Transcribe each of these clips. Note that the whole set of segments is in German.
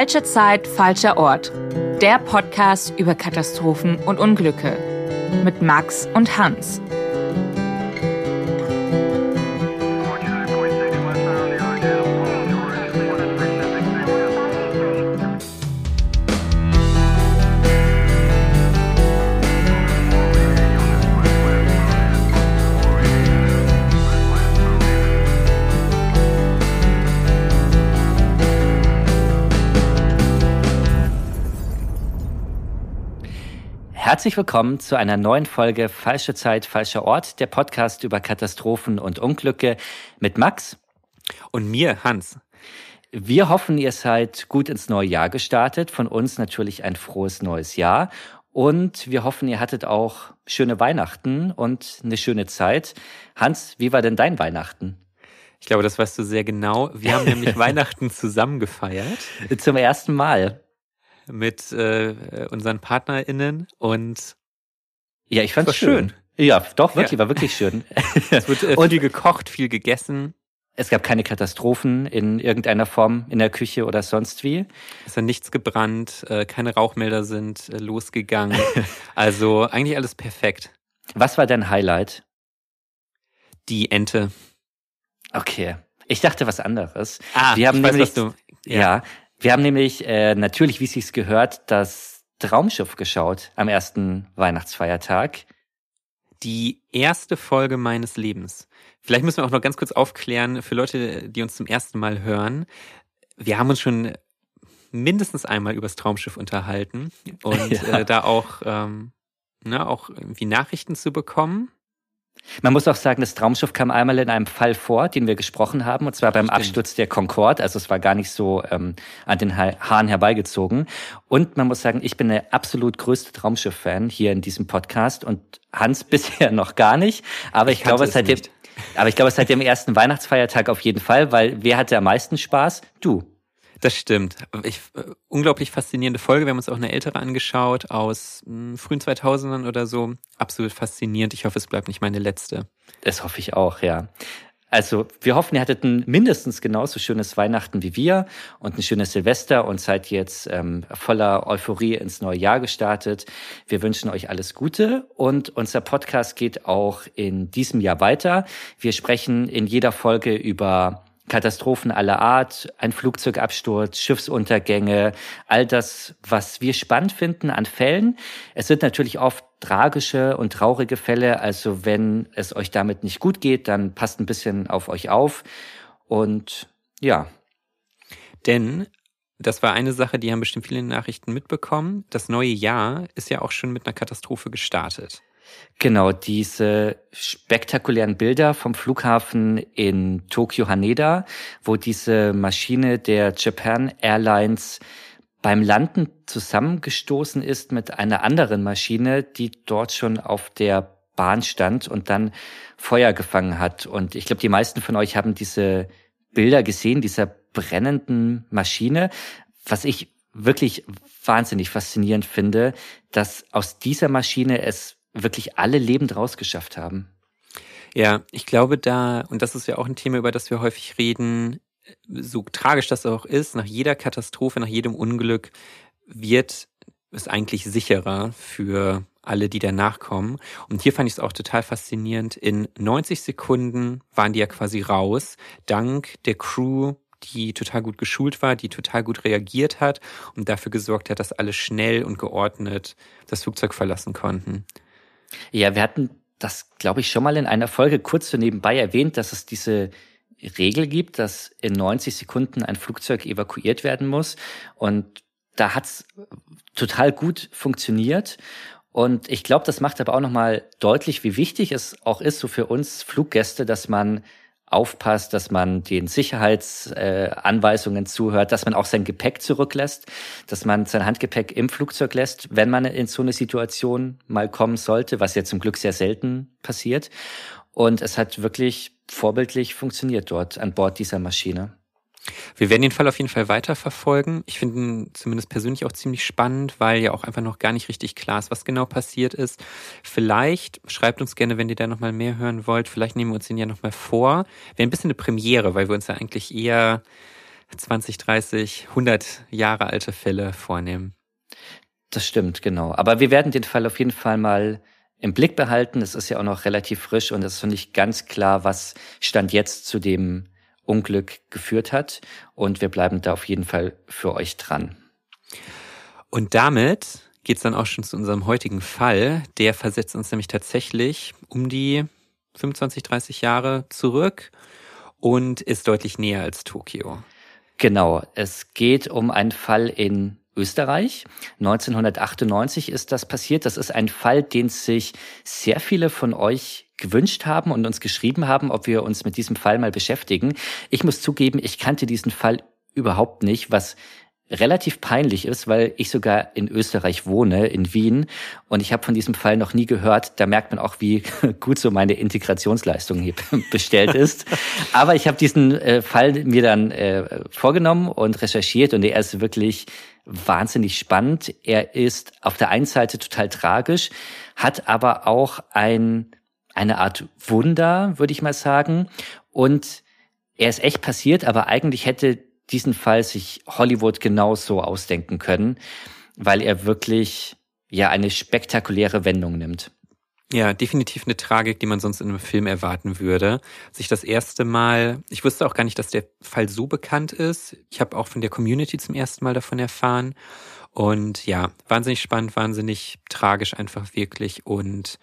Falsche Zeit, falscher Ort. Der Podcast über Katastrophen und Unglücke. Mit Max und Hans. Herzlich willkommen zu einer neuen Folge Falsche Zeit, falscher Ort, der Podcast über Katastrophen und Unglücke mit Max und mir, Hans. Wir hoffen, ihr seid gut ins neue Jahr gestartet. Von uns natürlich ein frohes neues Jahr. Und wir hoffen, ihr hattet auch schöne Weihnachten und eine schöne Zeit. Hans, wie war denn dein Weihnachten? Ich glaube, das weißt du sehr genau. Wir haben nämlich Weihnachten zusammen gefeiert. Zum ersten Mal mit äh, unseren PartnerInnen und ja, ich fand es schön. schön. Ja, doch, wirklich, ja. war wirklich schön. es wird äh, viel gekocht, viel gegessen. Es gab keine Katastrophen in irgendeiner Form in der Küche oder sonst wie. Es hat nichts gebrannt, äh, keine Rauchmelder sind äh, losgegangen. also eigentlich alles perfekt. Was war dein Highlight? Die Ente. Okay. Ich dachte was anderes. Ah, wir haben ich nämlich, weiß, was du, ja. ja, wir haben nämlich äh, natürlich, wie es sich gehört, das Traumschiff geschaut am ersten Weihnachtsfeiertag. Die erste Folge meines Lebens. Vielleicht müssen wir auch noch ganz kurz aufklären für Leute, die uns zum ersten Mal hören. Wir haben uns schon mindestens einmal übers Traumschiff unterhalten und ja. äh, da auch, ähm, ne, auch irgendwie Nachrichten zu bekommen. Man muss auch sagen, das Traumschiff kam einmal in einem Fall vor, den wir gesprochen haben, und zwar beim Stimmt. Absturz der Concorde. Also es war gar nicht so ähm, an den Haaren herbeigezogen. Und man muss sagen, ich bin der absolut größte Traumschiff-Fan hier in diesem Podcast und Hans bisher noch gar nicht. Aber ich, ich glaube, seit dem, aber ich glaube, seit dem ersten Weihnachtsfeiertag auf jeden Fall, weil wer hatte am meisten Spaß? Du. Das stimmt. Ich, äh, unglaublich faszinierende Folge. Wir haben uns auch eine ältere angeschaut aus mh, hm, frühen 2000ern oder so. Absolut faszinierend. Ich hoffe, es bleibt nicht meine letzte. Das hoffe ich auch, ja. Also wir hoffen, ihr hattet ein mindestens genauso schönes Weihnachten wie wir und ein schönes Silvester und seid jetzt ähm, voller Euphorie ins neue Jahr gestartet. Wir wünschen euch alles Gute und unser Podcast geht auch in diesem Jahr weiter. Wir sprechen in jeder Folge über Katastrophen aller Art, ein Flugzeugabsturz, Schiffsuntergänge, all das, was wir spannend finden an Fällen. Es sind natürlich oft tragische und traurige Fälle, also wenn es euch damit nicht gut geht, dann passt ein bisschen auf euch auf und ja. Denn das war eine Sache, die haben bestimmt viele Nachrichten mitbekommen. Das neue Jahr ist ja auch schon mit einer Katastrophe gestartet. Genau, diese spektakulären Bilder vom Flughafen in Tokio Haneda, wo diese Maschine der Japan Airlines beim Landen zusammengestoßen ist mit einer anderen Maschine, die dort schon auf der Bahn stand und dann Feuer gefangen hat. Und ich glaube, die meisten von euch haben diese Bilder gesehen, dieser brennenden Maschine. Was ich wirklich wahnsinnig faszinierend finde, dass aus dieser Maschine es wirklich alle lebend rausgeschafft haben. Ja, ich glaube da, und das ist ja auch ein Thema, über das wir häufig reden, so tragisch das auch ist, nach jeder Katastrophe, nach jedem Unglück wird es eigentlich sicherer für alle, die danach kommen. Und hier fand ich es auch total faszinierend. In 90 Sekunden waren die ja quasi raus, dank der Crew, die total gut geschult war, die total gut reagiert hat und dafür gesorgt hat, dass alle schnell und geordnet das Flugzeug verlassen konnten. Ja, wir hatten das, glaube ich, schon mal in einer Folge kurz so nebenbei erwähnt, dass es diese Regel gibt, dass in 90 Sekunden ein Flugzeug evakuiert werden muss. Und da hat's total gut funktioniert. Und ich glaube, das macht aber auch nochmal deutlich, wie wichtig es auch ist, so für uns Fluggäste, dass man aufpasst, dass man den Sicherheitsanweisungen äh, zuhört, dass man auch sein Gepäck zurücklässt, dass man sein Handgepäck im Flugzeug lässt, wenn man in so eine Situation mal kommen sollte, was ja zum Glück sehr selten passiert. Und es hat wirklich vorbildlich funktioniert dort an Bord dieser Maschine. Wir werden den Fall auf jeden Fall weiterverfolgen. Ich finde ihn zumindest persönlich auch ziemlich spannend, weil ja auch einfach noch gar nicht richtig klar ist, was genau passiert ist. Vielleicht schreibt uns gerne, wenn ihr da nochmal mehr hören wollt. Vielleicht nehmen wir uns den ja nochmal vor. Wäre ein bisschen eine Premiere, weil wir uns ja eigentlich eher 20, 30, 100 Jahre alte Fälle vornehmen. Das stimmt, genau. Aber wir werden den Fall auf jeden Fall mal im Blick behalten. Es ist ja auch noch relativ frisch und es ist noch nicht ganz klar, was Stand jetzt zu dem Unglück geführt hat. Und wir bleiben da auf jeden Fall für euch dran. Und damit geht's dann auch schon zu unserem heutigen Fall. Der versetzt uns nämlich tatsächlich um die 25, 30 Jahre zurück und ist deutlich näher als Tokio. Genau, es geht um einen Fall in Österreich. 1998 ist das passiert. Das ist ein Fall, den sich sehr viele von euch gewünscht haben und uns geschrieben haben, ob wir uns mit diesem Fall mal beschäftigen. Ich muss zugeben, ich kannte diesen Fall überhaupt nicht, was relativ peinlich ist, weil ich sogar in Österreich wohne, in Wien, und ich habe von diesem Fall noch nie gehört. Da merkt man auch, wie gut so meine Integrationsleistung hier bestellt ist. Aber ich habe diesen äh, Fall mir dann äh, vorgenommen und recherchiert und er ist wirklich wahnsinnig spannend. Er ist auf der einen Seite total tragisch, hat aber auch ein, eine Art Wunder, würde ich mal sagen. Und er ist echt passiert, aber eigentlich hätte diesen Fall sich Hollywood genauso ausdenken können, weil er wirklich ja eine spektakuläre Wendung nimmt. Ja, definitiv eine Tragik, die man sonst in einem Film erwarten würde. Sich das erste Mal, ich wusste auch gar nicht, dass der Fall so bekannt ist. Ich habe auch von der Community zum ersten Mal davon erfahren. Und ja, wahnsinnig spannend, wahnsinnig tragisch einfach wirklich. Und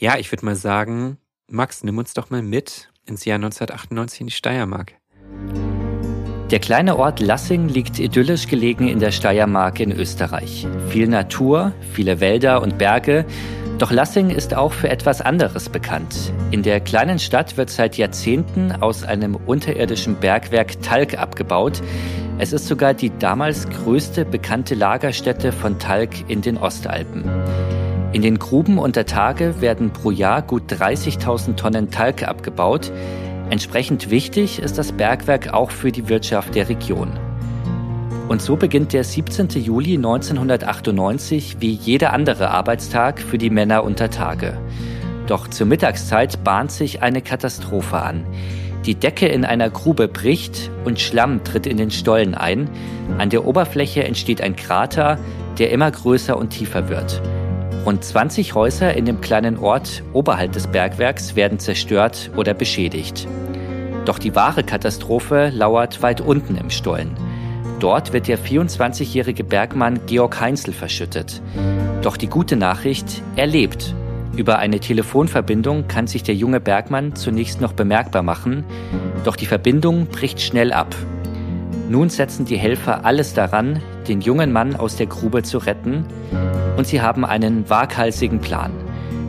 ja, ich würde mal sagen, Max, nimm uns doch mal mit ins Jahr 1998 in die Steiermark. Der kleine Ort Lassing liegt idyllisch gelegen in der Steiermark in Österreich. Viel Natur, viele Wälder und Berge. Doch Lassing ist auch für etwas anderes bekannt. In der kleinen Stadt wird seit Jahrzehnten aus einem unterirdischen Bergwerk Talg abgebaut. Es ist sogar die damals größte bekannte Lagerstätte von Talg in den Ostalpen. In den Gruben unter Tage werden pro Jahr gut 30.000 Tonnen Talg abgebaut. Entsprechend wichtig ist das Bergwerk auch für die Wirtschaft der Region. Und so beginnt der 17. Juli 1998 wie jeder andere Arbeitstag für die Männer unter Tage. Doch zur Mittagszeit bahnt sich eine Katastrophe an. Die Decke in einer Grube bricht und Schlamm tritt in den Stollen ein. An der Oberfläche entsteht ein Krater, der immer größer und tiefer wird. Rund 20 Häuser in dem kleinen Ort oberhalb des Bergwerks werden zerstört oder beschädigt. Doch die wahre Katastrophe lauert weit unten im Stollen. Dort wird der 24-jährige Bergmann Georg Heinzel verschüttet. Doch die gute Nachricht, er lebt. Über eine Telefonverbindung kann sich der junge Bergmann zunächst noch bemerkbar machen, doch die Verbindung bricht schnell ab. Nun setzen die Helfer alles daran, den jungen Mann aus der Grube zu retten, und sie haben einen waghalsigen Plan.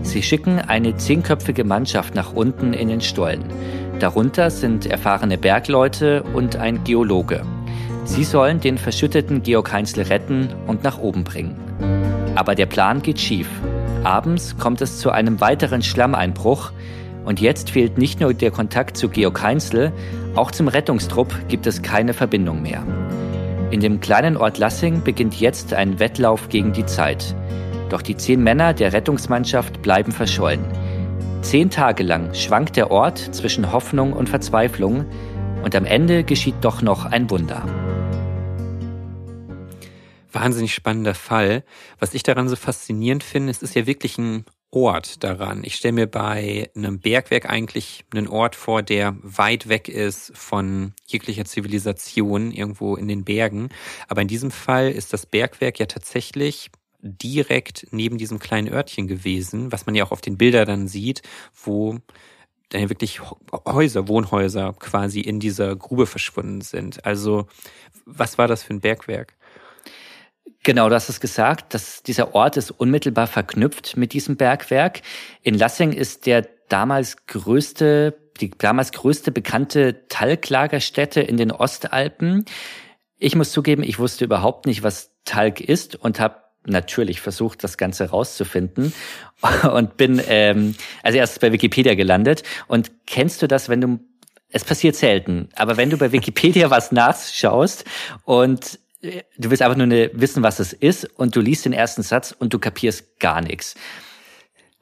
Sie schicken eine zehnköpfige Mannschaft nach unten in den Stollen. Darunter sind erfahrene Bergleute und ein Geologe. Sie sollen den verschütteten Georg Heinzl retten und nach oben bringen. Aber der Plan geht schief. Abends kommt es zu einem weiteren Schlammeinbruch und jetzt fehlt nicht nur der Kontakt zu Georg Heinzl, auch zum Rettungstrupp gibt es keine Verbindung mehr. In dem kleinen Ort Lassing beginnt jetzt ein Wettlauf gegen die Zeit. Doch die zehn Männer der Rettungsmannschaft bleiben verschollen. Zehn Tage lang schwankt der Ort zwischen Hoffnung und Verzweiflung und am Ende geschieht doch noch ein Wunder. Wahnsinnig spannender Fall. Was ich daran so faszinierend finde, es ist ja wirklich ein Ort daran. Ich stelle mir bei einem Bergwerk eigentlich einen Ort vor, der weit weg ist von jeglicher Zivilisation irgendwo in den Bergen. Aber in diesem Fall ist das Bergwerk ja tatsächlich direkt neben diesem kleinen Örtchen gewesen, was man ja auch auf den Bildern dann sieht, wo dann wirklich Häuser, Wohnhäuser quasi in dieser Grube verschwunden sind. Also was war das für ein Bergwerk? Genau, du hast es gesagt, dass dieser Ort ist unmittelbar verknüpft mit diesem Bergwerk. In Lassing ist der damals größte, die damals größte bekannte Talglagerstätte in den Ostalpen. Ich muss zugeben, ich wusste überhaupt nicht, was Talg ist und habe natürlich versucht, das Ganze rauszufinden und bin ähm, also erst bei Wikipedia gelandet. Und kennst du das, wenn du es passiert selten, aber wenn du bei Wikipedia was nachschaust und du willst einfach nur eine, wissen, was es ist und du liest den ersten Satz und du kapierst gar nichts.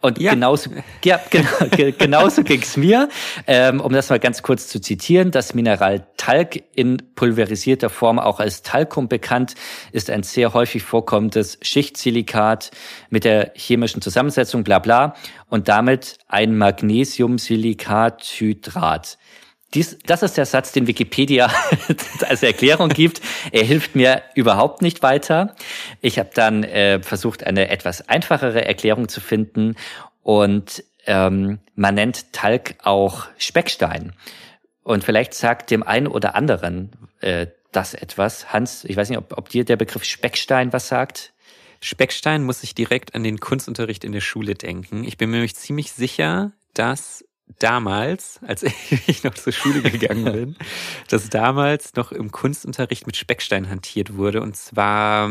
Und ja. genauso, ja, genau, genauso ging's mir. Ähm, um das mal ganz kurz zu zitieren, das Mineral Talg in pulverisierter Form auch als Talkum bekannt, ist ein sehr häufig vorkommendes Schichtsilikat mit der chemischen Zusammensetzung bla bla und damit ein Magnesiumsilikathydrat. Dies, das ist der Satz, den Wikipedia als Erklärung gibt. Er hilft mir überhaupt nicht weiter. Ich habe dann äh, versucht, eine etwas einfachere Erklärung zu finden und ähm, man nennt Talg auch Speckstein. Und vielleicht sagt dem einen oder anderen äh, das etwas. Hans, ich weiß nicht, ob, ob dir der Begriff Speckstein was sagt. Speckstein muss ich direkt an den Kunstunterricht in der Schule denken. Ich bin mir nämlich ziemlich sicher, dass damals, als ich noch zur Schule gegangen bin, dass damals noch im Kunstunterricht mit Speckstein hantiert wurde. Und zwar,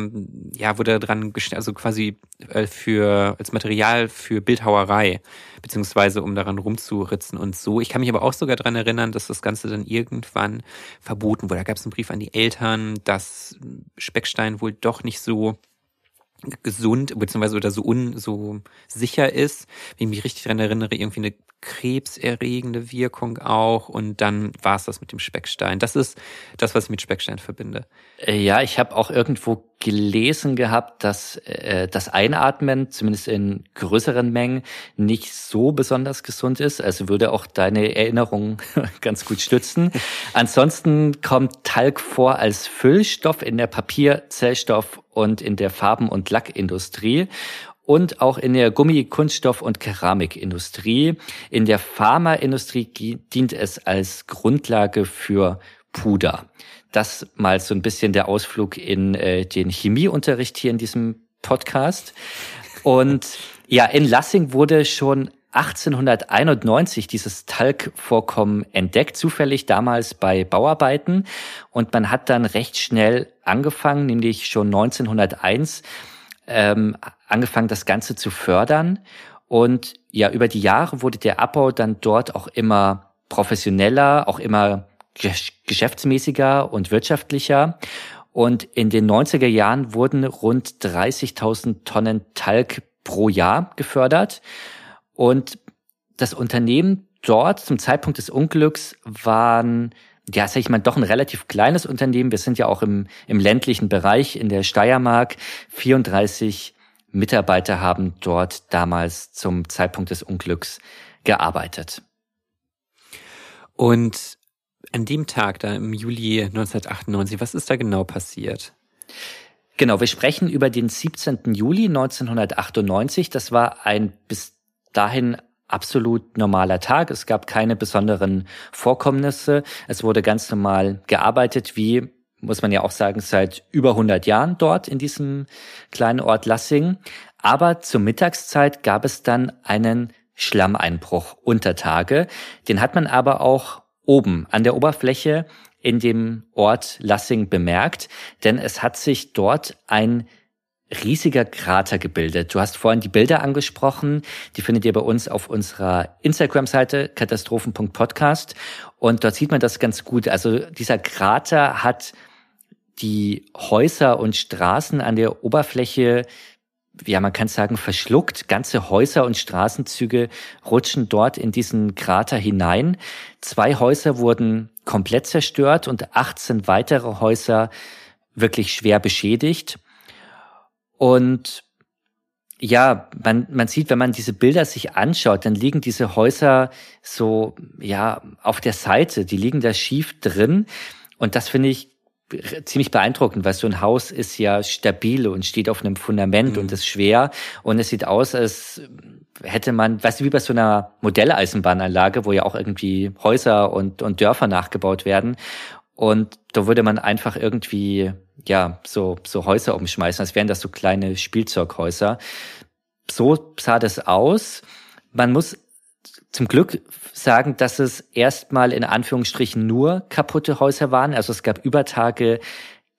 ja, wurde dran, also quasi äh, für, als Material für Bildhauerei, beziehungsweise um daran rumzuritzen und so. Ich kann mich aber auch sogar dran erinnern, dass das Ganze dann irgendwann verboten wurde. Da gab es einen Brief an die Eltern, dass Speckstein wohl doch nicht so gesund beziehungsweise oder so un so sicher ist, wenn ich mich richtig daran erinnere, irgendwie eine krebserregende Wirkung auch und dann war es das mit dem Speckstein. Das ist das, was ich mit Speckstein verbinde. Äh, ja, ich habe auch irgendwo gelesen gehabt, dass äh, das Einatmen, zumindest in größeren Mengen, nicht so besonders gesund ist. Also würde auch deine Erinnerung ganz gut stützen. Ansonsten kommt Talg vor als Füllstoff in der Papier, Zellstoff und in der Farben- und Lackindustrie und auch in der Gummi-, Kunststoff- und Keramikindustrie. In der Pharmaindustrie dient es als Grundlage für Puder. Das mal so ein bisschen der Ausflug in äh, den Chemieunterricht hier in diesem Podcast. Und ja, in Lassing wurde schon 1891 dieses Talgvorkommen entdeckt, zufällig damals bei Bauarbeiten. Und man hat dann recht schnell angefangen, nämlich schon 1901, ähm, angefangen, das Ganze zu fördern. Und ja, über die Jahre wurde der Abbau dann dort auch immer professioneller, auch immer geschäftsmäßiger und wirtschaftlicher. Und in den 90er Jahren wurden rund 30.000 Tonnen Talg pro Jahr gefördert. Und das Unternehmen dort zum Zeitpunkt des Unglücks waren ja, sag ich mal, doch ein relativ kleines Unternehmen. Wir sind ja auch im, im ländlichen Bereich in der Steiermark. 34 Mitarbeiter haben dort damals zum Zeitpunkt des Unglücks gearbeitet. Und an dem Tag, da im Juli 1998, was ist da genau passiert? Genau, wir sprechen über den 17. Juli 1998. Das war ein bis dahin absolut normaler Tag. Es gab keine besonderen Vorkommnisse. Es wurde ganz normal gearbeitet, wie muss man ja auch sagen, seit über 100 Jahren dort in diesem kleinen Ort Lassing. Aber zur Mittagszeit gab es dann einen Schlammeinbruch unter Tage. Den hat man aber auch oben an der Oberfläche in dem Ort Lassing bemerkt, denn es hat sich dort ein riesiger Krater gebildet. Du hast vorhin die Bilder angesprochen, die findet ihr bei uns auf unserer Instagram-Seite katastrophen.podcast und dort sieht man das ganz gut. Also dieser Krater hat die Häuser und Straßen an der Oberfläche ja, man kann sagen, verschluckt. Ganze Häuser und Straßenzüge rutschen dort in diesen Krater hinein. Zwei Häuser wurden komplett zerstört und 18 weitere Häuser wirklich schwer beschädigt. Und ja, man, man sieht, wenn man diese Bilder sich anschaut, dann liegen diese Häuser so, ja, auf der Seite, die liegen da schief drin. Und das finde ich ziemlich beeindruckend, weil so ein Haus ist ja stabil und steht auf einem Fundament mhm. und ist schwer. Und es sieht aus, als hätte man, weißt du, wie bei so einer Modelleisenbahnanlage, wo ja auch irgendwie Häuser und, und Dörfer nachgebaut werden. Und da würde man einfach irgendwie ja, so, so Häuser umschmeißen, als wären das so kleine Spielzeughäuser. So sah das aus. Man muss zum Glück sagen, dass es erstmal in Anführungsstrichen nur kaputte Häuser waren. Also es gab über Tage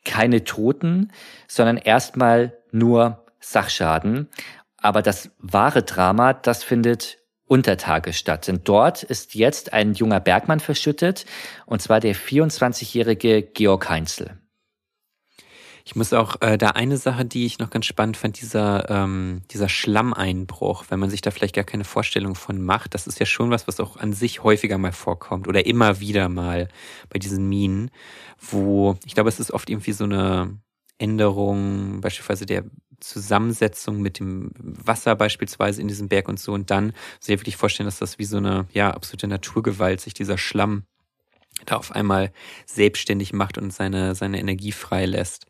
keine Toten, sondern erstmal nur Sachschaden. Aber das wahre Drama, das findet unter Tage statt. Denn dort ist jetzt ein junger Bergmann verschüttet, und zwar der 24-jährige Georg Heinzel. Ich muss auch äh, da eine Sache, die ich noch ganz spannend fand, dieser, ähm, dieser Schlammeinbruch, wenn man sich da vielleicht gar keine Vorstellung von macht, das ist ja schon was, was auch an sich häufiger mal vorkommt oder immer wieder mal bei diesen Minen, wo ich glaube, es ist oft irgendwie so eine Änderung beispielsweise der Zusammensetzung mit dem Wasser beispielsweise in diesem Berg und so und dann sehr wirklich vorstellen, dass das wie so eine ja absolute Naturgewalt sich dieser Schlamm da auf einmal selbstständig macht und seine seine Energie freilässt.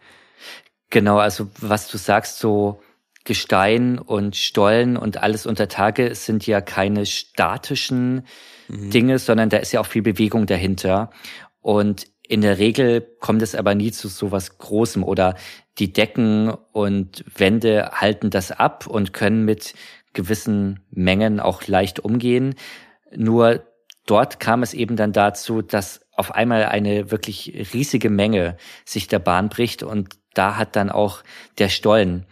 Genau, also was du sagst, so Gestein und Stollen und alles unter Tage sind ja keine statischen mhm. Dinge, sondern da ist ja auch viel Bewegung dahinter. Und in der Regel kommt es aber nie zu sowas Großem oder die Decken und Wände halten das ab und können mit gewissen Mengen auch leicht umgehen. Nur dort kam es eben dann dazu, dass auf einmal eine wirklich riesige Menge sich der Bahn bricht und da hat dann auch der Stollen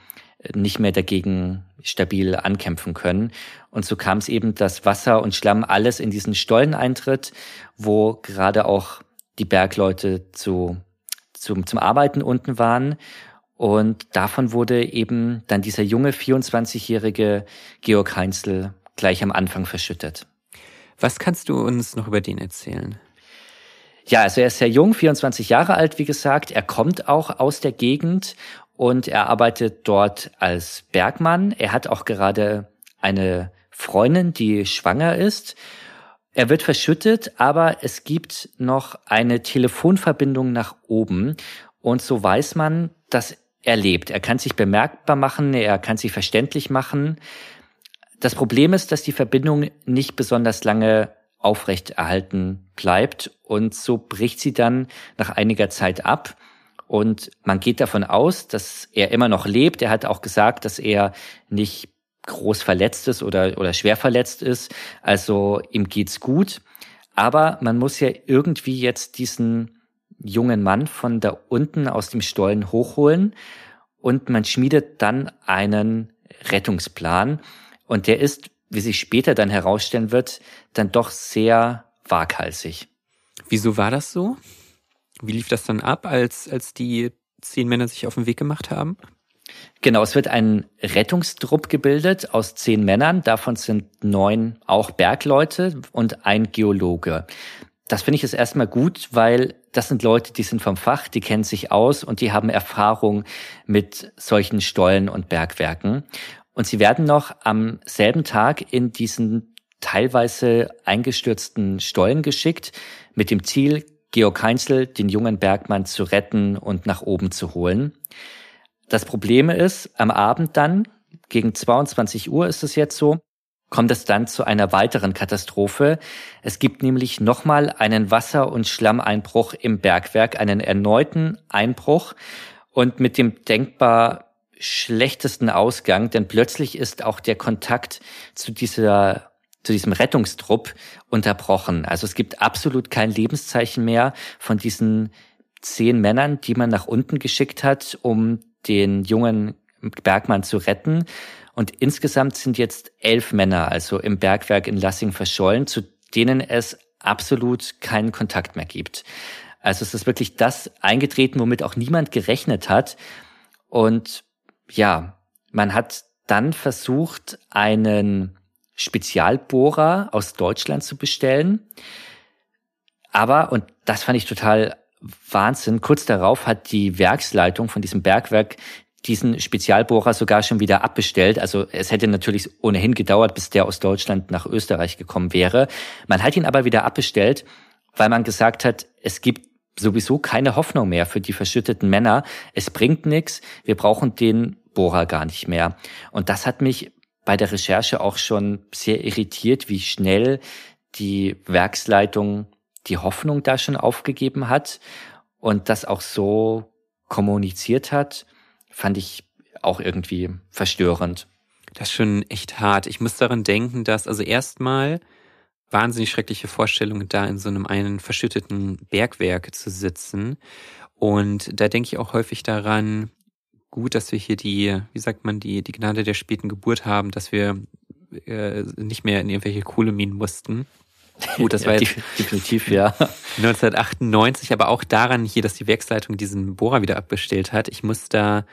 nicht mehr dagegen stabil ankämpfen können. Und so kam es eben, dass Wasser und Schlamm alles in diesen Stollen eintritt, wo gerade auch die Bergleute zu, zum, zum Arbeiten unten waren. Und davon wurde eben dann dieser junge 24-jährige Georg Heinzel gleich am Anfang verschüttet. Was kannst du uns noch über den erzählen? Ja, also er ist sehr jung, 24 Jahre alt, wie gesagt. Er kommt auch aus der Gegend und er arbeitet dort als Bergmann. Er hat auch gerade eine Freundin, die schwanger ist. Er wird verschüttet, aber es gibt noch eine Telefonverbindung nach oben. Und so weiß man, dass er lebt. Er kann sich bemerkbar machen, er kann sich verständlich machen. Das Problem ist, dass die Verbindung nicht besonders lange aufrecht erhalten bleibt und so bricht sie dann nach einiger Zeit ab und man geht davon aus, dass er immer noch lebt. Er hat auch gesagt, dass er nicht groß verletzt ist oder, oder schwer verletzt ist. Also ihm geht's gut. Aber man muss ja irgendwie jetzt diesen jungen Mann von da unten aus dem Stollen hochholen und man schmiedet dann einen Rettungsplan. Und der ist wie sich später dann herausstellen wird, dann doch sehr waghalsig. Wieso war das so? Wie lief das dann ab, als, als die zehn Männer sich auf den Weg gemacht haben? Genau, es wird ein Rettungstrupp gebildet aus zehn Männern. Davon sind neun auch Bergleute und ein Geologe. Das finde ich jetzt erstmal gut, weil das sind Leute, die sind vom Fach, die kennen sich aus und die haben Erfahrung mit solchen Stollen und Bergwerken. Und sie werden noch am selben Tag in diesen teilweise eingestürzten Stollen geschickt, mit dem Ziel, Georg Heinzel, den jungen Bergmann, zu retten und nach oben zu holen. Das Problem ist, am Abend dann, gegen 22 Uhr ist es jetzt so, kommt es dann zu einer weiteren Katastrophe. Es gibt nämlich nochmal einen Wasser- und Schlammeinbruch im Bergwerk, einen erneuten Einbruch und mit dem denkbar schlechtesten Ausgang, denn plötzlich ist auch der Kontakt zu dieser zu diesem Rettungstrupp unterbrochen. Also es gibt absolut kein Lebenszeichen mehr von diesen zehn Männern, die man nach unten geschickt hat, um den jungen Bergmann zu retten. Und insgesamt sind jetzt elf Männer, also im Bergwerk in Lassing verschollen, zu denen es absolut keinen Kontakt mehr gibt. Also es ist wirklich das eingetreten, womit auch niemand gerechnet hat. Und ja, man hat dann versucht, einen Spezialbohrer aus Deutschland zu bestellen. Aber, und das fand ich total Wahnsinn, kurz darauf hat die Werksleitung von diesem Bergwerk diesen Spezialbohrer sogar schon wieder abbestellt. Also es hätte natürlich ohnehin gedauert, bis der aus Deutschland nach Österreich gekommen wäre. Man hat ihn aber wieder abbestellt, weil man gesagt hat, es gibt sowieso keine Hoffnung mehr für die verschütteten Männer. Es bringt nichts. Wir brauchen den Bohrer gar nicht mehr. Und das hat mich bei der Recherche auch schon sehr irritiert, wie schnell die Werksleitung die Hoffnung da schon aufgegeben hat und das auch so kommuniziert hat, fand ich auch irgendwie verstörend. Das ist schon echt hart. Ich muss daran denken, dass also erstmal wahnsinnig schreckliche Vorstellungen, da in so einem einen verschütteten Bergwerk zu sitzen. Und da denke ich auch häufig daran, gut, dass wir hier die, wie sagt man, die, die Gnade der späten Geburt haben, dass wir äh, nicht mehr in irgendwelche Kohleminen mussten. Gut, das war ja, jetzt definitiv, ja. 1998, aber auch daran hier, dass die Werksleitung diesen Bohrer wieder abbestellt hat. Ich muss da,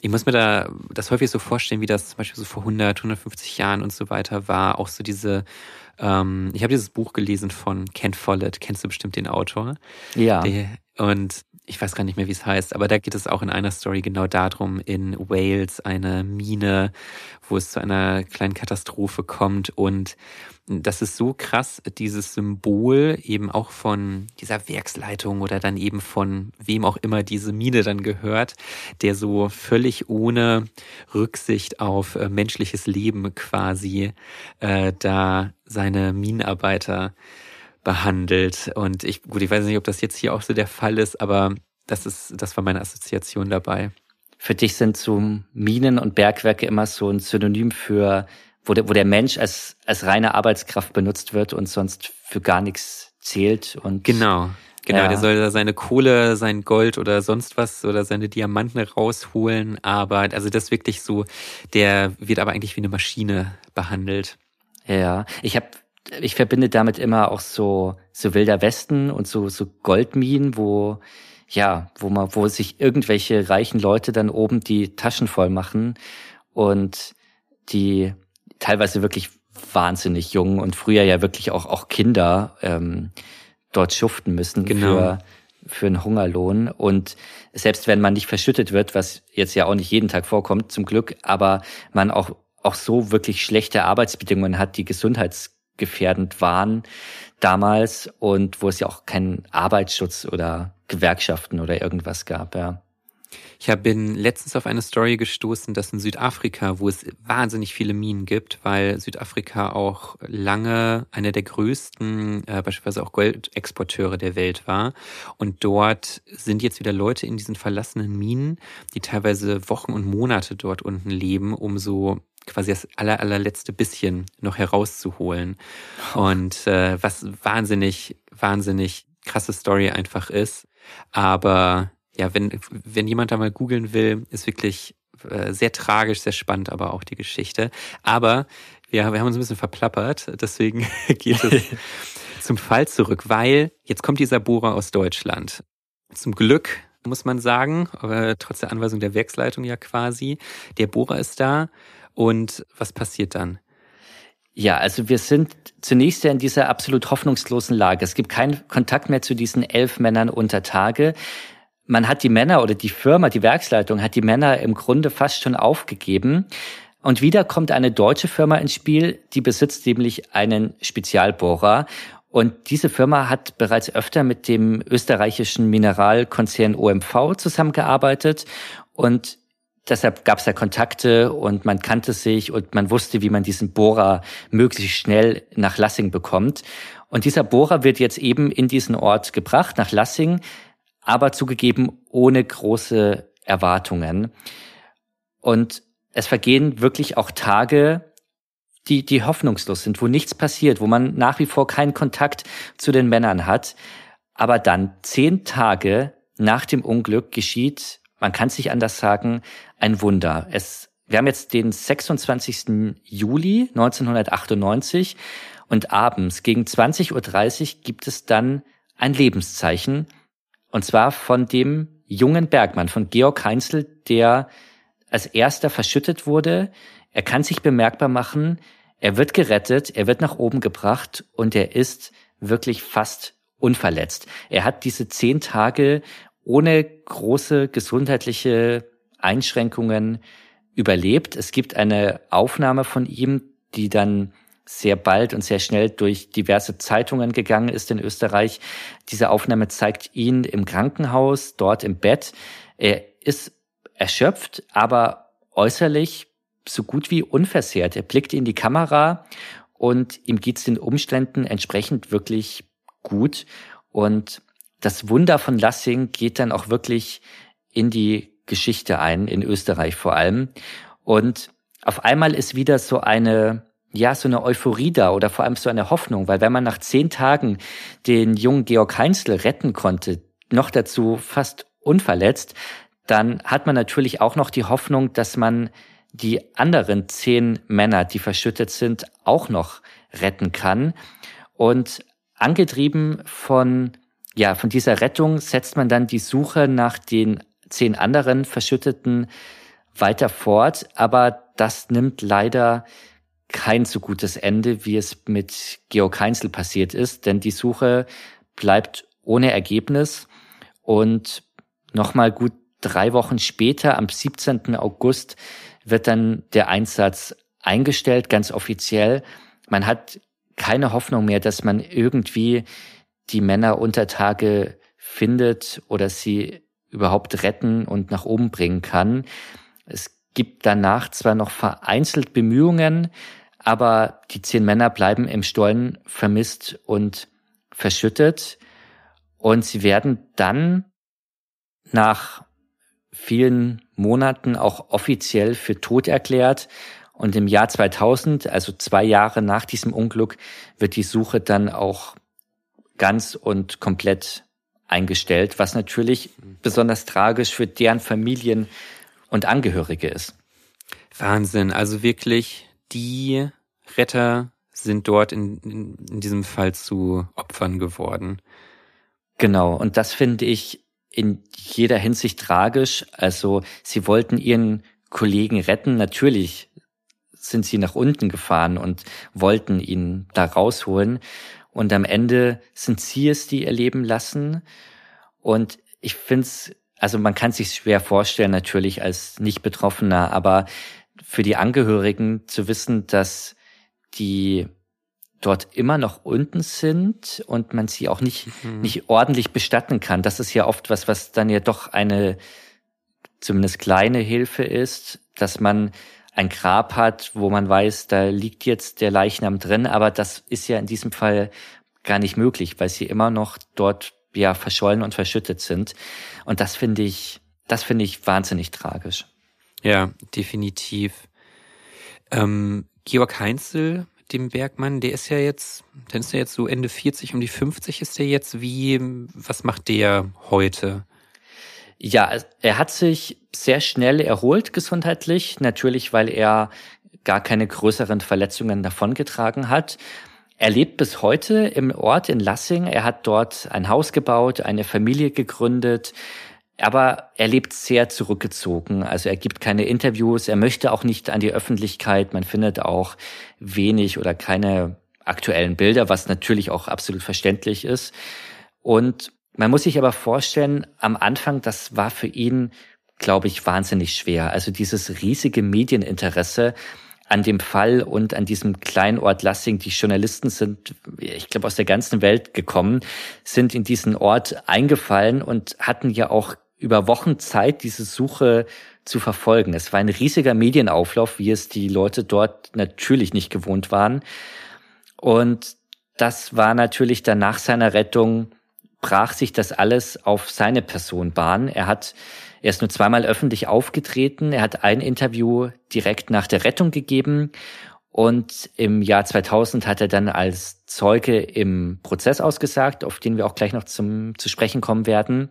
ich muss mir da das häufig so vorstellen, wie das zum Beispiel so vor 100, 150 Jahren und so weiter war. Auch so diese, ähm, ich habe dieses Buch gelesen von Ken Follett, kennst du bestimmt den Autor? Ja. Der, und ich weiß gar nicht mehr, wie es heißt, aber da geht es auch in einer Story genau darum, in Wales eine Mine, wo es zu einer kleinen Katastrophe kommt. Und das ist so krass, dieses Symbol eben auch von dieser Werksleitung oder dann eben von wem auch immer diese Mine dann gehört, der so völlig ohne Rücksicht auf äh, menschliches Leben quasi äh, da seine Minenarbeiter behandelt. Und ich, gut, ich weiß nicht, ob das jetzt hier auch so der Fall ist, aber das ist, das war meine Assoziation dabei. Für dich sind so Minen und Bergwerke immer so ein Synonym für, wo der, wo der Mensch als, als reine Arbeitskraft benutzt wird und sonst für gar nichts zählt und. Genau. Genau, ja. der soll da seine Kohle, sein Gold oder sonst was oder seine Diamanten rausholen, aber also das wirklich so, der wird aber eigentlich wie eine Maschine behandelt. Ja, ich habe ich verbinde damit immer auch so so wilder Westen und so so Goldminen, wo ja, wo man wo sich irgendwelche reichen Leute dann oben die Taschen voll machen und die teilweise wirklich wahnsinnig jung und früher ja wirklich auch auch Kinder ähm, dort schuften müssen genau. für für einen Hungerlohn und selbst wenn man nicht verschüttet wird, was jetzt ja auch nicht jeden Tag vorkommt zum Glück, aber man auch auch so wirklich schlechte Arbeitsbedingungen hat, die gesundheits gefährdend waren damals und wo es ja auch keinen Arbeitsschutz oder Gewerkschaften oder irgendwas gab, ja. Ich bin letztens auf eine Story gestoßen, dass in Südafrika, wo es wahnsinnig viele Minen gibt, weil Südafrika auch lange einer der größten, äh, beispielsweise auch Goldexporteure der Welt war. Und dort sind jetzt wieder Leute in diesen verlassenen Minen, die teilweise Wochen und Monate dort unten leben, um so quasi das aller, allerletzte bisschen noch herauszuholen. Und äh, was wahnsinnig, wahnsinnig krasse Story einfach ist. Aber ja, wenn, wenn jemand da mal googeln will, ist wirklich äh, sehr tragisch, sehr spannend, aber auch die Geschichte. Aber wir, wir haben uns ein bisschen verplappert, deswegen geht es zum Fall zurück, weil jetzt kommt dieser Bohrer aus Deutschland. Zum Glück muss man sagen, aber trotz der Anweisung der Werksleitung ja quasi. Der Bohrer ist da und was passiert dann? Ja, also wir sind zunächst ja in dieser absolut hoffnungslosen Lage. Es gibt keinen Kontakt mehr zu diesen elf Männern unter Tage. Man hat die Männer oder die Firma, die Werksleitung hat die Männer im Grunde fast schon aufgegeben. Und wieder kommt eine deutsche Firma ins Spiel, die besitzt nämlich einen Spezialbohrer. Und diese Firma hat bereits öfter mit dem österreichischen Mineralkonzern OMV zusammengearbeitet. Und deshalb gab es da Kontakte und man kannte sich und man wusste, wie man diesen Bohrer möglichst schnell nach Lassing bekommt. Und dieser Bohrer wird jetzt eben in diesen Ort gebracht, nach Lassing, aber zugegeben ohne große Erwartungen. Und es vergehen wirklich auch Tage, die, die hoffnungslos sind, wo nichts passiert, wo man nach wie vor keinen Kontakt zu den Männern hat. Aber dann zehn Tage nach dem Unglück geschieht man kann es nicht anders sagen, ein Wunder. Es, wir haben jetzt den 26. Juli 1998 und abends gegen 20.30 Uhr gibt es dann ein Lebenszeichen und zwar von dem jungen Bergmann, von Georg Heinzel, der als erster verschüttet wurde. Er kann sich bemerkbar machen, er wird gerettet, er wird nach oben gebracht und er ist wirklich fast unverletzt. Er hat diese zehn Tage ohne große gesundheitliche Einschränkungen überlebt. Es gibt eine Aufnahme von ihm, die dann sehr bald und sehr schnell durch diverse Zeitungen gegangen ist in Österreich. Diese Aufnahme zeigt ihn im Krankenhaus, dort im Bett. Er ist erschöpft, aber äußerlich so gut wie unversehrt. Er blickt in die Kamera und ihm geht's den Umständen entsprechend wirklich gut. Und das Wunder von Lassing geht dann auch wirklich in die Geschichte ein, in Österreich vor allem. Und auf einmal ist wieder so eine, ja, so eine Euphorie da oder vor allem so eine Hoffnung, weil wenn man nach zehn Tagen den jungen Georg Heinzl retten konnte, noch dazu fast unverletzt, dann hat man natürlich auch noch die Hoffnung, dass man die anderen zehn Männer, die verschüttet sind, auch noch retten kann. Und angetrieben von, ja, von dieser Rettung setzt man dann die Suche nach den zehn anderen Verschütteten weiter fort, aber das nimmt leider kein so gutes Ende, wie es mit Georg Heinzel passiert ist, denn die Suche bleibt ohne Ergebnis und nochmal gut drei Wochen später, am 17. August, wird dann der Einsatz eingestellt, ganz offiziell. Man hat keine Hoffnung mehr, dass man irgendwie die Männer unter Tage findet oder sie überhaupt retten und nach oben bringen kann. Es gibt danach zwar noch vereinzelt Bemühungen, aber die zehn Männer bleiben im Stollen vermisst und verschüttet. Und sie werden dann nach vielen Monaten auch offiziell für tot erklärt. Und im Jahr 2000, also zwei Jahre nach diesem Unglück, wird die Suche dann auch ganz und komplett eingestellt, was natürlich besonders tragisch für deren Familien und Angehörige ist. Wahnsinn. Also wirklich, die Retter sind dort in, in, in diesem Fall zu Opfern geworden. Genau. Und das finde ich in jeder Hinsicht tragisch. Also sie wollten ihren Kollegen retten. Natürlich sind sie nach unten gefahren und wollten ihn da rausholen. Und am Ende sind sie es, die ihr Leben lassen. Und ich finde es, also man kann sich schwer vorstellen, natürlich als Nicht-Betroffener, aber für die Angehörigen zu wissen, dass die dort immer noch unten sind und man sie auch nicht, mhm. nicht ordentlich bestatten kann. Das ist ja oft was, was dann ja doch eine zumindest kleine Hilfe ist, dass man ein Grab hat, wo man weiß, da liegt jetzt der Leichnam drin, aber das ist ja in diesem Fall gar nicht möglich, weil sie immer noch dort ja verschollen und verschüttet sind. Und das finde ich, das finde ich wahnsinnig tragisch. Ja, definitiv. Ähm, Georg Heinzel dem Bergmann, der ist ja jetzt, der ist ja jetzt so Ende 40, um die 50 ist der jetzt. Wie, was macht der heute? Ja, er hat sich sehr schnell erholt gesundheitlich, natürlich, weil er gar keine größeren Verletzungen davongetragen hat. Er lebt bis heute im Ort in Lassing. Er hat dort ein Haus gebaut, eine Familie gegründet. Aber er lebt sehr zurückgezogen. Also er gibt keine Interviews, er möchte auch nicht an die Öffentlichkeit. Man findet auch wenig oder keine aktuellen Bilder, was natürlich auch absolut verständlich ist. Und man muss sich aber vorstellen, am Anfang, das war für ihn, glaube ich, wahnsinnig schwer. Also dieses riesige Medieninteresse an dem Fall und an diesem kleinen Ort Lassing. Die Journalisten sind, ich glaube, aus der ganzen Welt gekommen, sind in diesen Ort eingefallen und hatten ja auch über Wochen Zeit, diese Suche zu verfolgen. Es war ein riesiger Medienauflauf, wie es die Leute dort natürlich nicht gewohnt waren. Und das war natürlich dann nach seiner Rettung, brach sich das alles auf seine Person Bahn. Er hat er ist nur zweimal öffentlich aufgetreten. Er hat ein Interview direkt nach der Rettung gegeben. Und im Jahr 2000 hat er dann als Zeuge im Prozess ausgesagt, auf den wir auch gleich noch zum, zu sprechen kommen werden.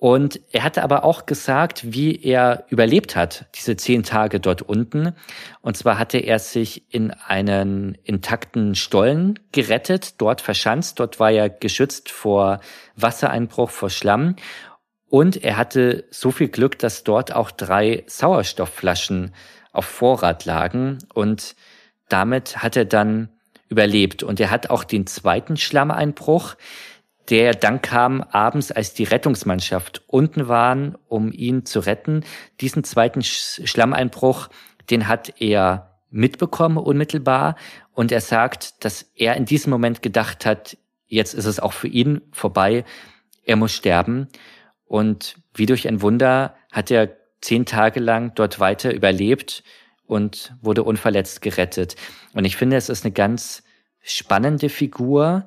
Und er hatte aber auch gesagt, wie er überlebt hat, diese zehn Tage dort unten. Und zwar hatte er sich in einen intakten Stollen gerettet, dort verschanzt. Dort war er geschützt vor Wassereinbruch, vor Schlamm. Und er hatte so viel Glück, dass dort auch drei Sauerstoffflaschen auf Vorrat lagen. Und damit hat er dann überlebt. Und er hat auch den zweiten Schlammeinbruch, der dann kam abends, als die Rettungsmannschaft unten waren, um ihn zu retten. Diesen zweiten Schlammeinbruch, den hat er mitbekommen unmittelbar und er sagt, dass er in diesem Moment gedacht hat, jetzt ist es auch für ihn vorbei, er muss sterben. Und wie durch ein Wunder hat er zehn Tage lang dort weiter überlebt und wurde unverletzt gerettet. Und ich finde, es ist eine ganz spannende Figur.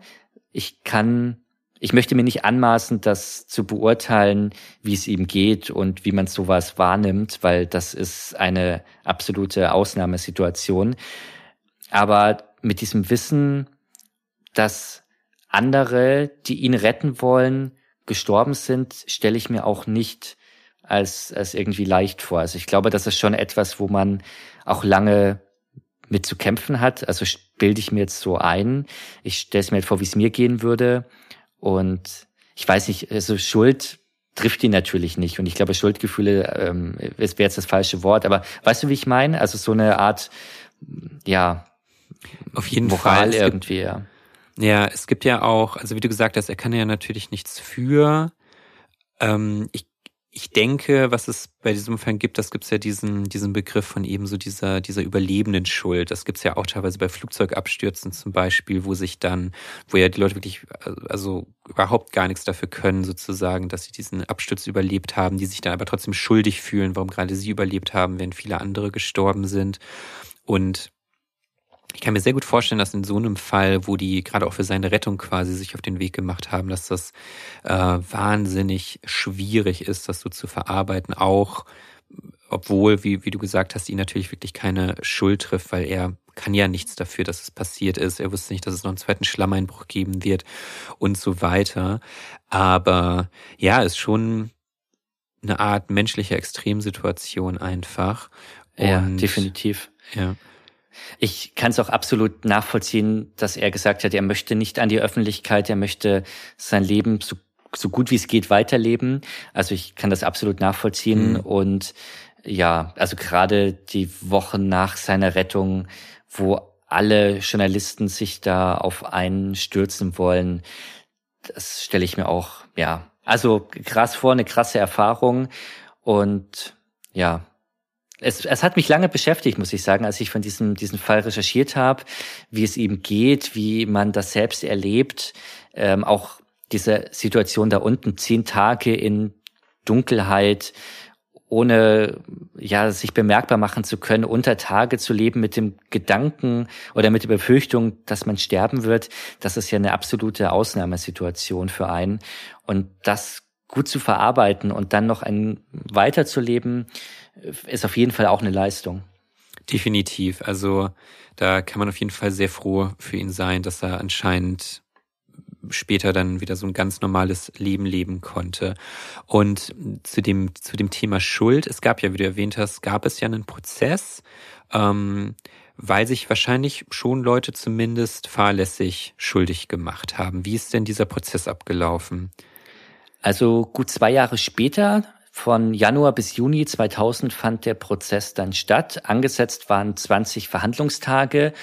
Ich kann ich möchte mir nicht anmaßen, das zu beurteilen, wie es ihm geht und wie man sowas wahrnimmt, weil das ist eine absolute Ausnahmesituation. Aber mit diesem Wissen, dass andere, die ihn retten wollen, gestorben sind, stelle ich mir auch nicht als, als irgendwie leicht vor. Also ich glaube, das ist schon etwas, wo man auch lange mit zu kämpfen hat. Also bilde ich mir jetzt so ein. Ich stelle es mir vor, wie es mir gehen würde. Und ich weiß nicht, also Schuld trifft ihn natürlich nicht. Und ich glaube, Schuldgefühle ähm, wäre jetzt das falsche Wort. Aber weißt du, wie ich meine? Also so eine Art, ja, auf jeden Moral Fall irgendwie, ja. Ja, es gibt ja auch, also wie du gesagt hast, er kann ja natürlich nichts für. Ähm, ich, ich denke, was es bei diesem Fall gibt, das gibt es ja diesen, diesen Begriff von eben so dieser, dieser überlebenden Schuld. Das gibt es ja auch teilweise bei Flugzeugabstürzen zum Beispiel, wo sich dann, wo ja die Leute wirklich, also überhaupt gar nichts dafür können, sozusagen, dass sie diesen Absturz überlebt haben, die sich dann aber trotzdem schuldig fühlen, warum gerade sie überlebt haben, wenn viele andere gestorben sind. Und ich kann mir sehr gut vorstellen, dass in so einem Fall, wo die gerade auch für seine Rettung quasi sich auf den Weg gemacht haben, dass das äh, wahnsinnig schwierig ist, das so zu verarbeiten, auch obwohl, wie, wie du gesagt hast, ihn natürlich wirklich keine Schuld trifft, weil er kann ja nichts dafür, dass es passiert ist. Er wusste nicht, dass es noch einen zweiten Schlammeinbruch geben wird und so weiter. Aber ja, ist schon eine Art menschliche Extremsituation einfach. Ja, definitiv. Ja. Ich kann es auch absolut nachvollziehen, dass er gesagt hat, er möchte nicht an die Öffentlichkeit, er möchte sein Leben so, so gut wie es geht weiterleben. Also ich kann das absolut nachvollziehen. Mhm. Und ja, also gerade die Wochen nach seiner Rettung, wo alle Journalisten sich da auf einen stürzen wollen, das stelle ich mir auch, ja, also krass vor, eine krasse Erfahrung. Und ja, es, es hat mich lange beschäftigt, muss ich sagen, als ich von diesem, diesem Fall recherchiert habe, wie es ihm geht, wie man das selbst erlebt, ähm, auch diese Situation da unten, zehn Tage in Dunkelheit, ohne ja sich bemerkbar machen zu können, unter Tage zu leben mit dem Gedanken oder mit der Befürchtung, dass man sterben wird, das ist ja eine absolute Ausnahmesituation für einen. Und das gut zu verarbeiten und dann noch ein weiterzuleben, ist auf jeden Fall auch eine Leistung. Definitiv. Also da kann man auf jeden Fall sehr froh für ihn sein, dass er anscheinend später dann wieder so ein ganz normales Leben leben konnte. Und zu dem, zu dem Thema Schuld, es gab ja, wie du erwähnt hast, gab es ja einen Prozess, ähm, weil sich wahrscheinlich schon Leute zumindest fahrlässig schuldig gemacht haben. Wie ist denn dieser Prozess abgelaufen? Also gut zwei Jahre später von Januar bis Juni 2000 fand der Prozess dann statt. Angesetzt waren 20 Verhandlungstage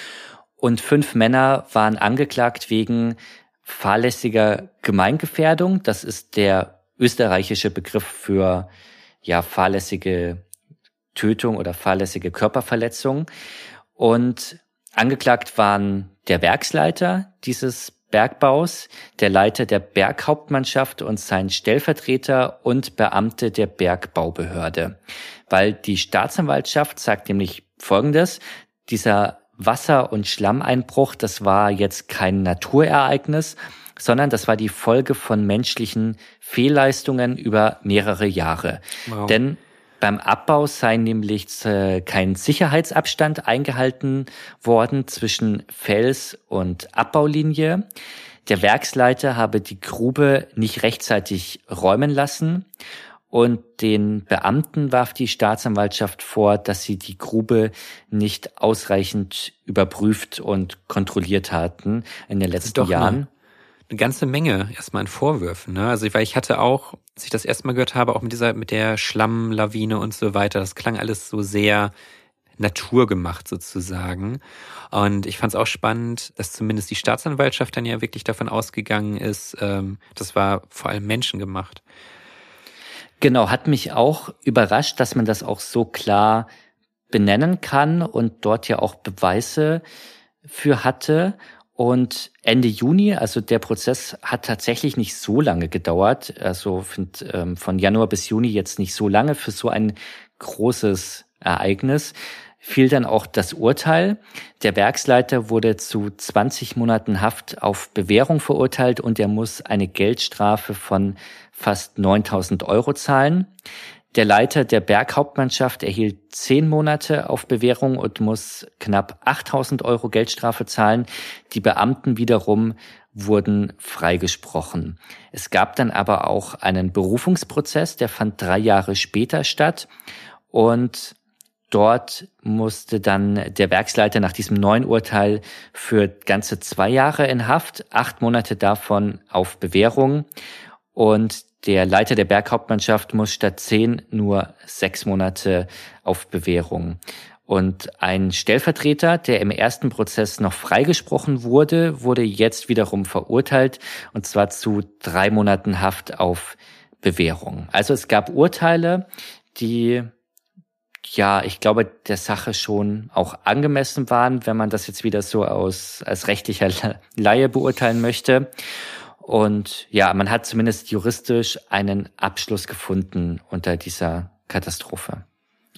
und fünf Männer waren angeklagt wegen fahrlässiger Gemeingefährdung. Das ist der österreichische Begriff für ja fahrlässige Tötung oder fahrlässige Körperverletzung. Und angeklagt waren der Werksleiter dieses Bergbaus, der Leiter der Berghauptmannschaft und sein Stellvertreter und Beamte der Bergbaubehörde. Weil die Staatsanwaltschaft sagt nämlich Folgendes, dieser Wasser- und Schlammeinbruch, das war jetzt kein Naturereignis, sondern das war die Folge von menschlichen Fehlleistungen über mehrere Jahre. Wow. Denn beim Abbau sei nämlich äh, kein Sicherheitsabstand eingehalten worden zwischen Fels- und Abbaulinie. Der Werksleiter habe die Grube nicht rechtzeitig räumen lassen und den Beamten warf die Staatsanwaltschaft vor, dass sie die Grube nicht ausreichend überprüft und kontrolliert hatten in den letzten Doch, Jahren. Ne? Eine ganze Menge erstmal an Vorwürfen. Ne? Also weil ich hatte auch, als ich das erstmal gehört habe, auch mit dieser, mit der Schlammlawine und so weiter, das klang alles so sehr naturgemacht sozusagen. Und ich fand es auch spannend, dass zumindest die Staatsanwaltschaft dann ja wirklich davon ausgegangen ist, ähm, das war vor allem menschengemacht. Genau, hat mich auch überrascht, dass man das auch so klar benennen kann und dort ja auch Beweise für hatte. Und Ende Juni, also der Prozess hat tatsächlich nicht so lange gedauert, also find, ähm, von Januar bis Juni jetzt nicht so lange für so ein großes Ereignis, fiel dann auch das Urteil. Der Werksleiter wurde zu 20 Monaten Haft auf Bewährung verurteilt und er muss eine Geldstrafe von fast 9000 Euro zahlen. Der Leiter der Berghauptmannschaft erhielt zehn Monate auf Bewährung und muss knapp 8000 Euro Geldstrafe zahlen. Die Beamten wiederum wurden freigesprochen. Es gab dann aber auch einen Berufungsprozess, der fand drei Jahre später statt. Und dort musste dann der Werksleiter nach diesem neuen Urteil für ganze zwei Jahre in Haft, acht Monate davon auf Bewährung. Und der Leiter der Berghauptmannschaft muss statt zehn nur sechs Monate auf Bewährung. Und ein Stellvertreter, der im ersten Prozess noch freigesprochen wurde, wurde jetzt wiederum verurteilt, und zwar zu drei Monaten Haft auf Bewährung. Also es gab Urteile, die ja, ich glaube, der Sache schon auch angemessen waren, wenn man das jetzt wieder so aus als rechtlicher Laie beurteilen möchte. Und ja, man hat zumindest juristisch einen Abschluss gefunden unter dieser Katastrophe.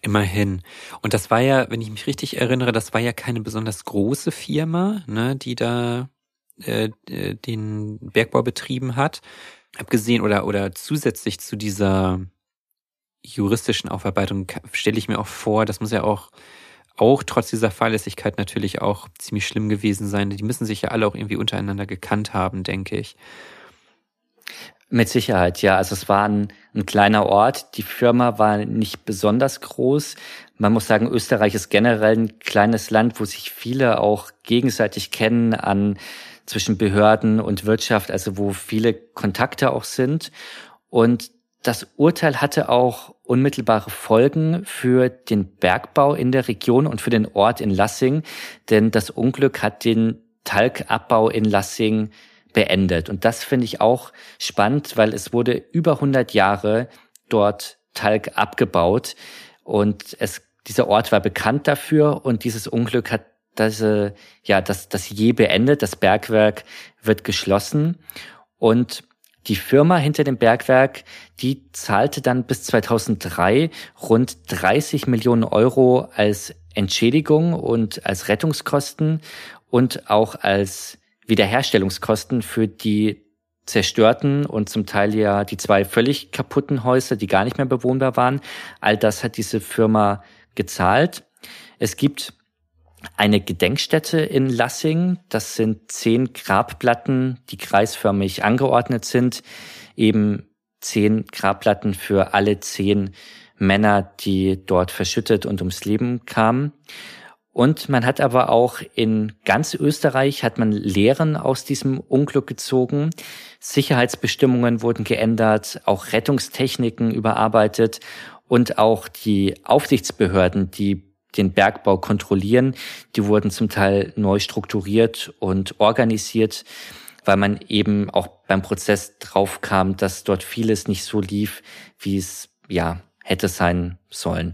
Immerhin. Und das war ja, wenn ich mich richtig erinnere, das war ja keine besonders große Firma, ne, die da äh, äh den Bergbau betrieben hat. Abgesehen oder oder zusätzlich zu dieser juristischen Aufarbeitung stelle ich mir auch vor, das muss ja auch auch trotz dieser Fahrlässigkeit natürlich auch ziemlich schlimm gewesen sein. Die müssen sich ja alle auch irgendwie untereinander gekannt haben, denke ich. Mit Sicherheit, ja. Also es war ein, ein, kleiner Ort. Die Firma war nicht besonders groß. Man muss sagen, Österreich ist generell ein kleines Land, wo sich viele auch gegenseitig kennen an zwischen Behörden und Wirtschaft, also wo viele Kontakte auch sind. Und das Urteil hatte auch unmittelbare Folgen für den Bergbau in der Region und für den Ort in Lassing, denn das Unglück hat den Talgabbau in Lassing beendet. Und das finde ich auch spannend, weil es wurde über 100 Jahre dort Talg abgebaut und es, dieser Ort war bekannt dafür und dieses Unglück hat das, ja, das, das je beendet. Das Bergwerk wird geschlossen und die Firma hinter dem Bergwerk, die zahlte dann bis 2003 rund 30 Millionen Euro als Entschädigung und als Rettungskosten und auch als Wiederherstellungskosten für die zerstörten und zum Teil ja die zwei völlig kaputten Häuser, die gar nicht mehr bewohnbar waren. All das hat diese Firma gezahlt. Es gibt eine Gedenkstätte in Lassing. Das sind zehn Grabplatten, die kreisförmig angeordnet sind. Eben zehn Grabplatten für alle zehn Männer, die dort verschüttet und ums Leben kamen. Und man hat aber auch in ganz Österreich hat man Lehren aus diesem Unglück gezogen. Sicherheitsbestimmungen wurden geändert, auch Rettungstechniken überarbeitet und auch die Aufsichtsbehörden, die den Bergbau kontrollieren. Die wurden zum Teil neu strukturiert und organisiert, weil man eben auch beim Prozess drauf kam, dass dort vieles nicht so lief, wie es ja hätte sein sollen.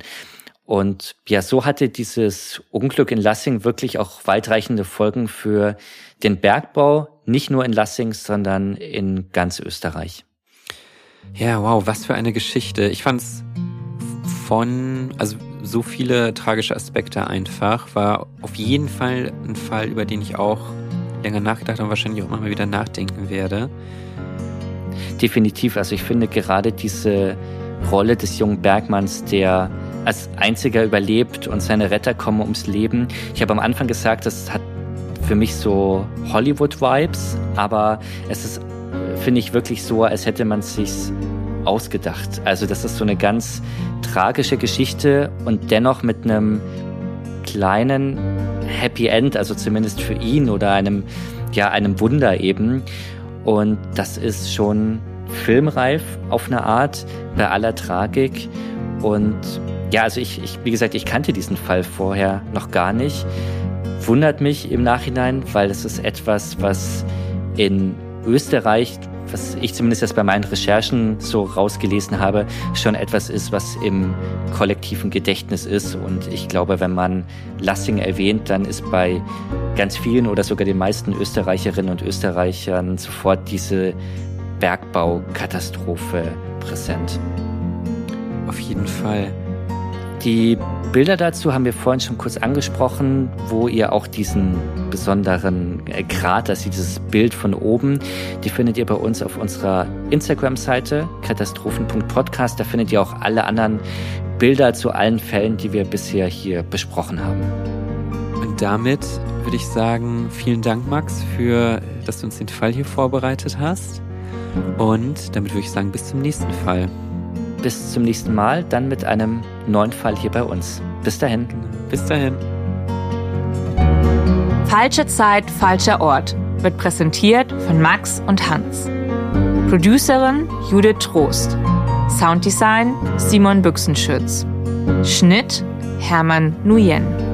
Und ja, so hatte dieses Unglück in Lassing wirklich auch weitreichende Folgen für den Bergbau, nicht nur in Lassing, sondern in ganz Österreich. Ja, wow, was für eine Geschichte. Ich fand's von, also so viele tragische Aspekte einfach. War auf jeden Fall ein Fall, über den ich auch länger nachgedacht und wahrscheinlich auch immer mal wieder nachdenken werde. Definitiv. Also ich finde gerade diese Rolle des jungen Bergmanns, der als einziger überlebt und seine Retter kommen ums Leben. Ich habe am Anfang gesagt, das hat für mich so Hollywood-Vibes, aber es ist, finde ich, wirklich so, als hätte man sich ausgedacht. Also das ist so eine ganz tragische Geschichte und dennoch mit einem kleinen Happy End, also zumindest für ihn oder einem, ja, einem Wunder eben. Und das ist schon filmreif auf eine Art, bei aller Tragik. Und ja, also ich, ich, wie gesagt, ich kannte diesen Fall vorher noch gar nicht. Wundert mich im Nachhinein, weil es ist etwas, was in Österreich was ich zumindest jetzt bei meinen Recherchen so rausgelesen habe, schon etwas ist, was im kollektiven Gedächtnis ist. Und ich glaube, wenn man Lassing erwähnt, dann ist bei ganz vielen oder sogar den meisten Österreicherinnen und Österreichern sofort diese Bergbaukatastrophe präsent. Auf jeden Fall. Die Bilder dazu haben wir vorhin schon kurz angesprochen, wo ihr auch diesen besonderen Krater seht, dieses Bild von oben. Die findet ihr bei uns auf unserer Instagram-Seite katastrophen.podcast. Da findet ihr auch alle anderen Bilder zu allen Fällen, die wir bisher hier besprochen haben. Und damit würde ich sagen, vielen Dank, Max, für, dass du uns den Fall hier vorbereitet hast. Und damit würde ich sagen, bis zum nächsten Fall. Bis zum nächsten Mal, dann mit einem neuen Fall hier bei uns. Bis dahin. Bis dahin. Falsche Zeit, falscher Ort wird präsentiert von Max und Hans. Producerin Judith Trost. Sounddesign Simon Büchsenschütz. Schnitt Hermann Nuyen.